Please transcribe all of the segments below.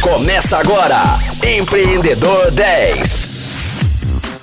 Começa agora, Empreendedor 10.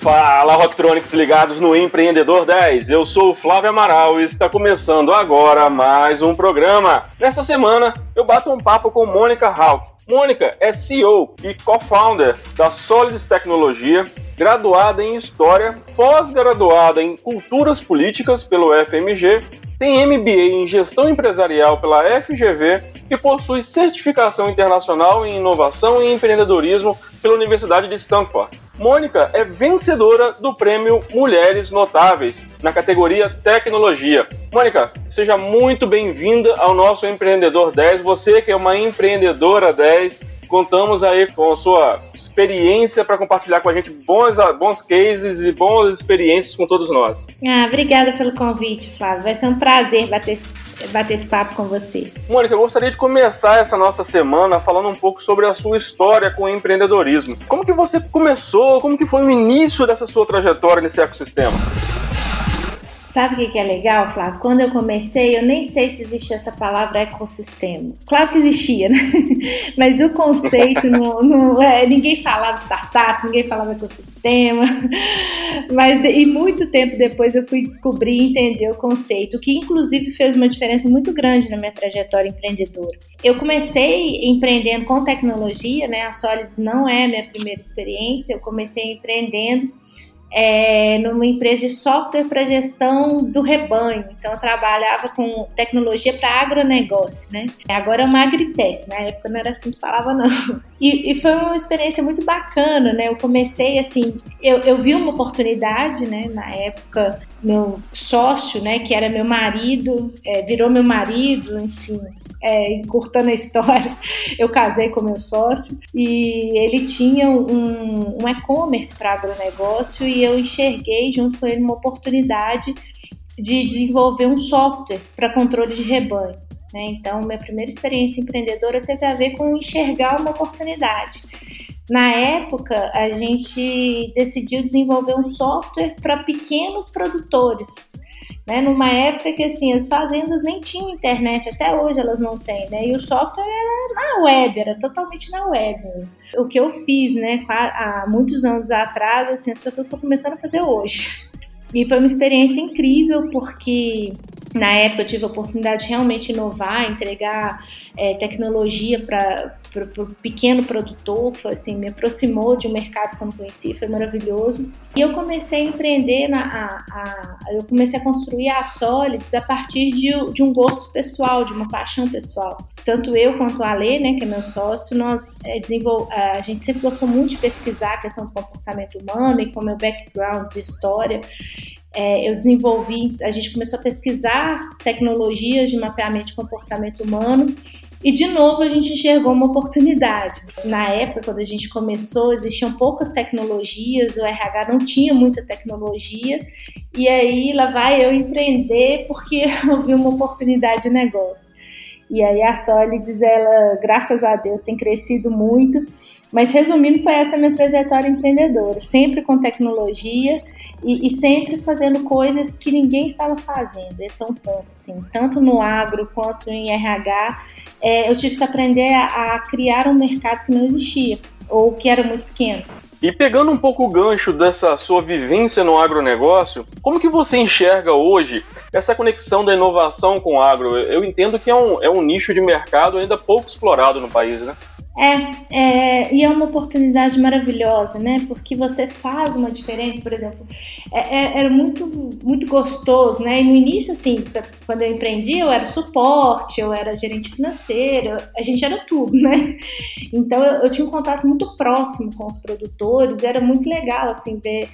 Fala, Rocktronics ligados no Empreendedor 10. Eu sou o Flávio Amaral e está começando agora mais um programa. Nessa semana, eu bato um papo com Mônica Hawk. Mônica é CEO e co-founder da Solids Tecnologia, graduada em História, pós-graduada em Culturas Políticas pelo FMG, tem MBA em Gestão Empresarial pela FGV e possui certificação internacional em Inovação e Empreendedorismo pela Universidade de Stanford. Mônica é vencedora do prêmio Mulheres Notáveis na categoria Tecnologia. Mônica, seja muito bem-vinda ao nosso Empreendedor 10. Você que é uma empreendedora 10, contamos aí com a sua experiência para compartilhar com a gente bons, bons cases e boas experiências com todos nós. Ah, obrigada pelo convite, Flávio. Vai ser um prazer bater esse bater esse papo com você. Mônica, eu gostaria de começar essa nossa semana falando um pouco sobre a sua história com o empreendedorismo. Como que você começou? Como que foi o início dessa sua trajetória nesse ecossistema? Sabe o que é legal, Flávio? Quando eu comecei, eu nem sei se existia essa palavra ecossistema. Claro que existia, né? Mas o conceito, é, ninguém falava startup, ninguém falava ecossistema. Mas e muito tempo depois eu fui descobrir e entender o conceito, que inclusive fez uma diferença muito grande na minha trajetória empreendedora. Eu comecei empreendendo com tecnologia, né? A Solids não é a minha primeira experiência, eu comecei empreendendo é, numa empresa de software para gestão do rebanho. Então, eu trabalhava com tecnologia para agronegócio, né? Agora é uma agritech, na época não era assim que falava, não. E, e, foi uma experiência muito bacana, né? Eu comecei assim, eu, eu vi uma oportunidade, né? Na época, meu sócio, né? Que era meu marido, é, virou meu marido, enfim é, encurtando a história, eu casei com meu sócio e ele tinha um, um e-commerce para agronegócio e eu enxerguei junto com ele uma oportunidade de desenvolver um software para controle de rebanho. Né? Então, minha primeira experiência empreendedora teve a ver com enxergar uma oportunidade. Na época, a gente decidiu desenvolver um software para pequenos produtores, né? Numa época que assim, as fazendas nem tinham internet, até hoje elas não têm, né? E o software era na web, era totalmente na web. O que eu fiz, né, há muitos anos atrás, assim, as pessoas estão começando a fazer hoje. E foi uma experiência incrível porque na época eu tive a oportunidade de realmente inovar, entregar é, tecnologia para o pequeno produtor, foi assim, me aproximou de um mercado que eu não conhecia, foi maravilhoso. E eu comecei a empreender, na, a, a, eu comecei a construir a Solids a partir de, de um gosto pessoal, de uma paixão pessoal. Tanto eu quanto a Ale, né, que é meu sócio, nós é, desenvol... a gente sempre gostou muito de pesquisar a questão do comportamento humano e com meu background de história, é, eu desenvolvi, a gente começou a pesquisar tecnologias de mapeamento de comportamento humano e de novo a gente enxergou uma oportunidade. Na época, quando a gente começou, existiam poucas tecnologias, o RH não tinha muita tecnologia, e aí lá vai eu empreender porque eu vi uma oportunidade de negócio. E aí a Solids, ela, graças a Deus, tem crescido muito. Mas resumindo, foi essa minha trajetória empreendedora, sempre com tecnologia e, e, sempre fazendo coisas que ninguém estava fazendo. Esse é um ponto, sim. Tanto no agro quanto em RH, é, eu tive que aprender a, a criar um mercado que não existia ou que era muito pequeno. E pegando um pouco o gancho dessa sua vivência no agronegócio, como que você enxerga hoje essa conexão da inovação com o agro? Eu entendo que é um, é um nicho de mercado ainda pouco explorado no país, né? É, é, e é uma oportunidade maravilhosa, né? Porque você faz uma diferença, por exemplo, é, é, era muito, muito gostoso, né? E no início, assim, quando eu empreendi, eu era suporte, eu era gerente financeiro, a gente era tudo, né? Então eu, eu tinha um contato muito próximo com os produtores, era muito legal, assim, ver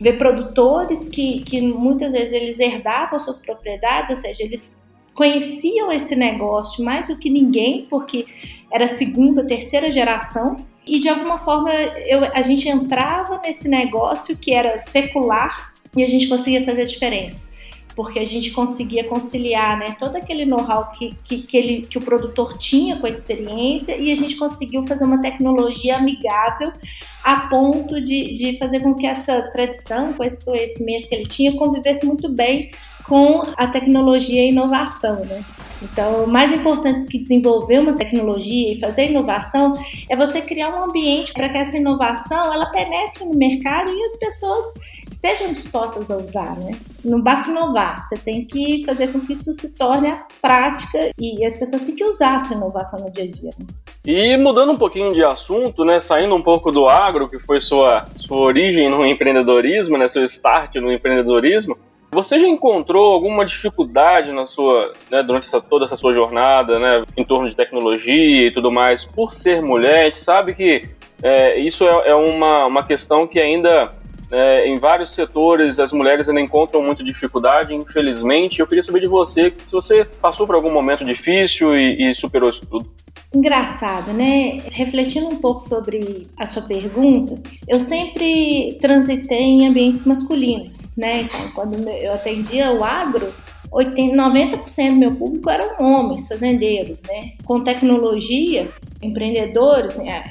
ver produtores que, que muitas vezes eles herdavam suas propriedades, ou seja, eles conheciam esse negócio mais do que ninguém, porque era segunda, terceira geração, e de alguma forma eu, a gente entrava nesse negócio que era secular e a gente conseguia fazer a diferença. Porque a gente conseguia conciliar né, todo aquele know-how que, que, que, que o produtor tinha com a experiência e a gente conseguiu fazer uma tecnologia amigável a ponto de, de fazer com que essa tradição, com esse conhecimento que ele tinha, convivesse muito bem com a tecnologia e inovação. Né? Então, o mais importante que desenvolver uma tecnologia e fazer inovação é você criar um ambiente para que essa inovação ela penetre no mercado e as pessoas estejam dispostas a usar, né? Não basta inovar, você tem que fazer com que isso se torne a prática e as pessoas têm que usar a sua inovação no dia a dia. Né? E mudando um pouquinho de assunto, né, saindo um pouco do agro, que foi sua, sua origem no empreendedorismo, né, seu start no empreendedorismo, você já encontrou alguma dificuldade na sua, né, durante essa, toda essa sua jornada, né, em torno de tecnologia e tudo mais, por ser mulher? A gente sabe que é, isso é, é, uma, uma questão que ainda é, em vários setores as mulheres ainda encontram muita dificuldade, infelizmente. Eu queria saber de você se você passou por algum momento difícil e, e superou isso tudo. Engraçado, né? Refletindo um pouco sobre a sua pergunta, eu sempre transitei em ambientes masculinos, né? Então, quando eu atendia o agro, 80, 90% do meu público eram homens, fazendeiros, né? Com tecnologia, empreendedores, né?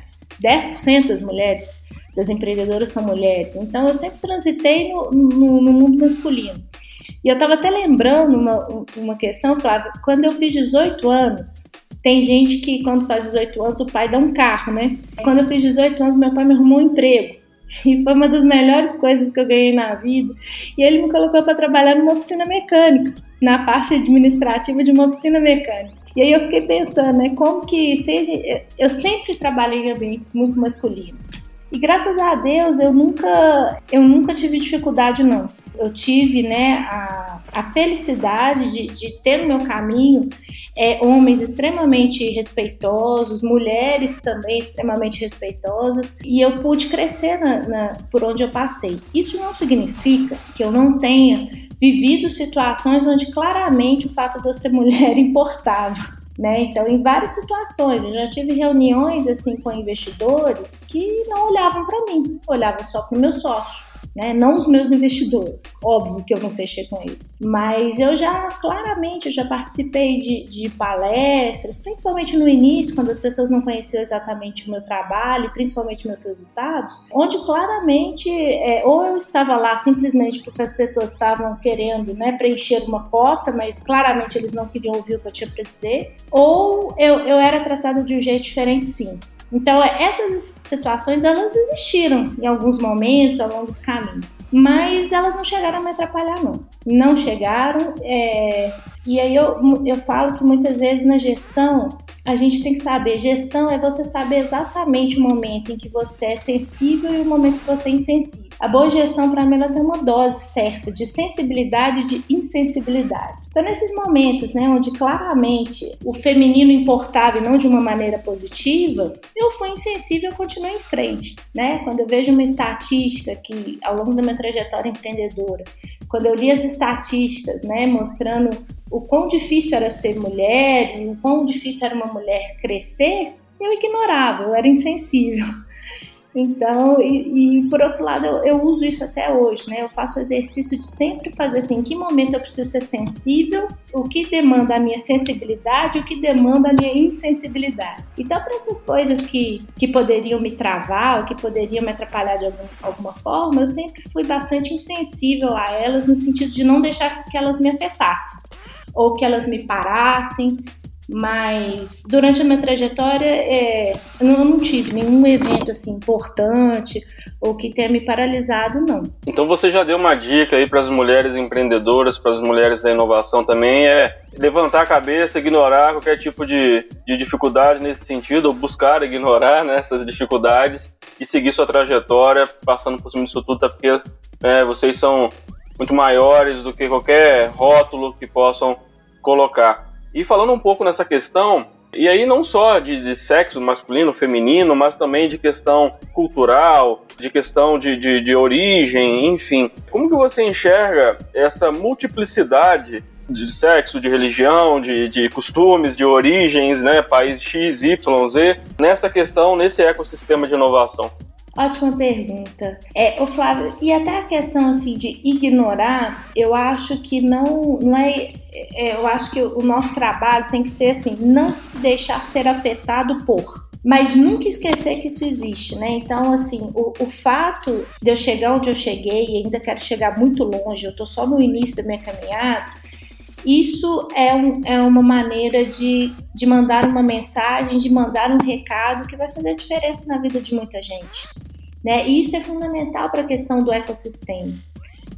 10% das mulheres, das empreendedoras são mulheres. Então, eu sempre transitei no, no, no mundo masculino. E eu estava até lembrando uma, uma questão, Flávia, quando eu fiz 18 anos, tem gente que, quando faz 18 anos, o pai dá um carro, né? Quando eu fiz 18 anos, meu pai me arrumou um emprego. E foi uma das melhores coisas que eu ganhei na vida. E ele me colocou para trabalhar numa oficina mecânica, na parte administrativa de uma oficina mecânica. E aí eu fiquei pensando, né, como que seja, eu sempre trabalhei em ambientes muito masculinos. E graças a Deus eu nunca, eu nunca tive dificuldade não. Eu tive, né, a, a felicidade de, de ter no meu caminho é, homens extremamente respeitosos, mulheres também extremamente respeitosas, e eu pude crescer na, na, por onde eu passei. Isso não significa que eu não tenha vivido situações onde claramente o fato de eu ser mulher importava. Né? Então, em várias situações, eu já tive reuniões assim com investidores que não olhavam para mim, olhavam só para o meu sócio né? Não os meus investidores, óbvio que eu não fechei com eles, mas eu já claramente eu já participei de, de palestras, principalmente no início, quando as pessoas não conheciam exatamente o meu trabalho, principalmente meus resultados, onde claramente é, ou eu estava lá simplesmente porque as pessoas estavam querendo né, preencher uma cota, mas claramente eles não queriam ouvir o que eu tinha para dizer, ou eu, eu era tratada de um jeito diferente, sim. Então, essas situações, elas existiram em alguns momentos ao longo do caminho, mas elas não chegaram a me atrapalhar, não. Não chegaram, é... e aí eu, eu falo que muitas vezes na gestão, a gente tem que saber, gestão é você saber exatamente o momento em que você é sensível e o momento que você é insensível. A boa gestão, para mim, ela tem uma dose certa de sensibilidade e de insensibilidade. Então, nesses momentos, né, onde claramente o feminino importava e não de uma maneira positiva, eu fui insensível e continuei em frente, né? Quando eu vejo uma estatística que, ao longo da minha trajetória empreendedora, quando eu li as estatísticas, né, mostrando o quão difícil era ser mulher e o quão difícil era uma mulher crescer, eu ignorava, eu era insensível. Então, e, e, por outro lado, eu, eu, uso isso até hoje, né? Eu faço o exercício de sempre fazer assim, em que momento eu preciso ser sensível, o que demanda a minha sensibilidade, o que demanda a minha insensibilidade. Então, para essas coisas que, que poderiam me travar, ou que poderiam me atrapalhar de algum, alguma forma, eu sempre fui bastante insensível a elas, no sentido de não deixar que elas me afetassem ou que elas me parassem, mas durante a minha trajetória é, eu não tive nenhum evento assim importante ou que tenha me paralisado, não. Então você já deu uma dica aí para as mulheres empreendedoras, para as mulheres da inovação também, é levantar a cabeça, ignorar qualquer tipo de, de dificuldade nesse sentido, ou buscar ignorar né, essas dificuldades e seguir sua trajetória, passando por cima disso tudo, porque né, vocês são muito maiores do que qualquer rótulo que possam colocar. E falando um pouco nessa questão, e aí não só de, de, sexo masculino, feminino, mas também de questão cultural, de questão de, de, de, origem, enfim. Como que você enxerga essa multiplicidade de sexo, de religião, de, de costumes, de origens, né, país X, Y, Z, nessa questão, nesse ecossistema de inovação? Ótima pergunta. É, o Flávio, e até a questão assim de ignorar, eu acho que não, não é, é, eu acho que o nosso trabalho tem que ser assim, não se deixar ser afetado por mas nunca esquecer que isso existe, né? Então, assim, o, o, fato de eu chegar onde eu cheguei e ainda quero chegar muito longe, eu tô só no início da minha caminhada, Isso é, um, é uma maneira de, de mandar uma mensagem, de mandar um recado que vai fazer diferença na vida de muita gente. Né? E isso é fundamental para a questão do ecossistema.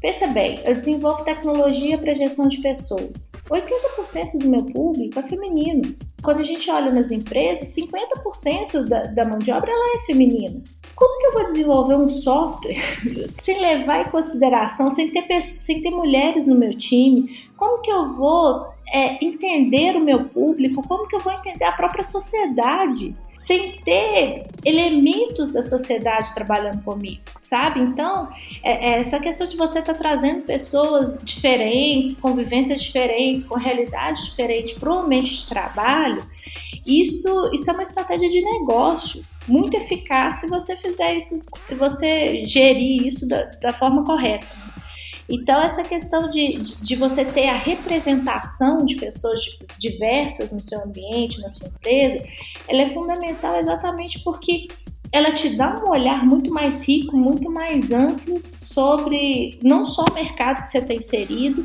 Pensa bem, eu desenvolvo tecnologia para gestão de pessoas. 80% do meu público é feminino. Quando a gente olha nas empresas, 50% da, da mão de obra ela é feminina. Como que eu vou desenvolver um software sem levar em consideração, sem ter, sem ter mulheres no meu time? Como que eu vou é, entender o meu público? Como que eu vou entender a própria sociedade sem ter elementos da sociedade trabalhando comigo, sabe? Então, é, é essa questão de você estar tá trazendo pessoas diferentes, convivências diferentes, com realidades diferentes para o ambiente de trabalho, isso, isso é uma estratégia de negócio muito eficaz se você fizer isso, se você gerir isso da, da forma correta. Então, essa questão de, de, de, você ter a representação de pessoas diversas no seu ambiente, na sua empresa, ela é fundamental exatamente porque ela te dá um olhar muito mais rico, muito mais amplo sobre não só o mercado que você está inserido,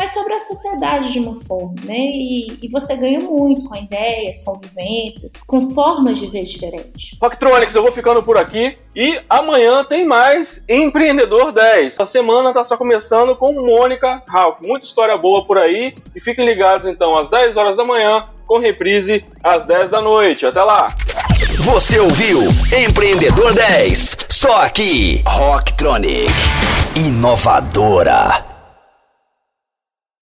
mas sobre a sociedade de uma forma, né? E, e, você ganha muito com ideias, com vivências, com formas de ver diferentes. Rocktronics, eu vou ficando por aqui e amanhã tem mais Empreendedor 10. A semana está só começando com Mônica Hawk. Muita história boa por aí e fiquem ligados então às 10 horas da manhã com reprise às 10 da noite. Até lá! Você ouviu Empreendedor 10, só aqui, Rocktronic, inovadora.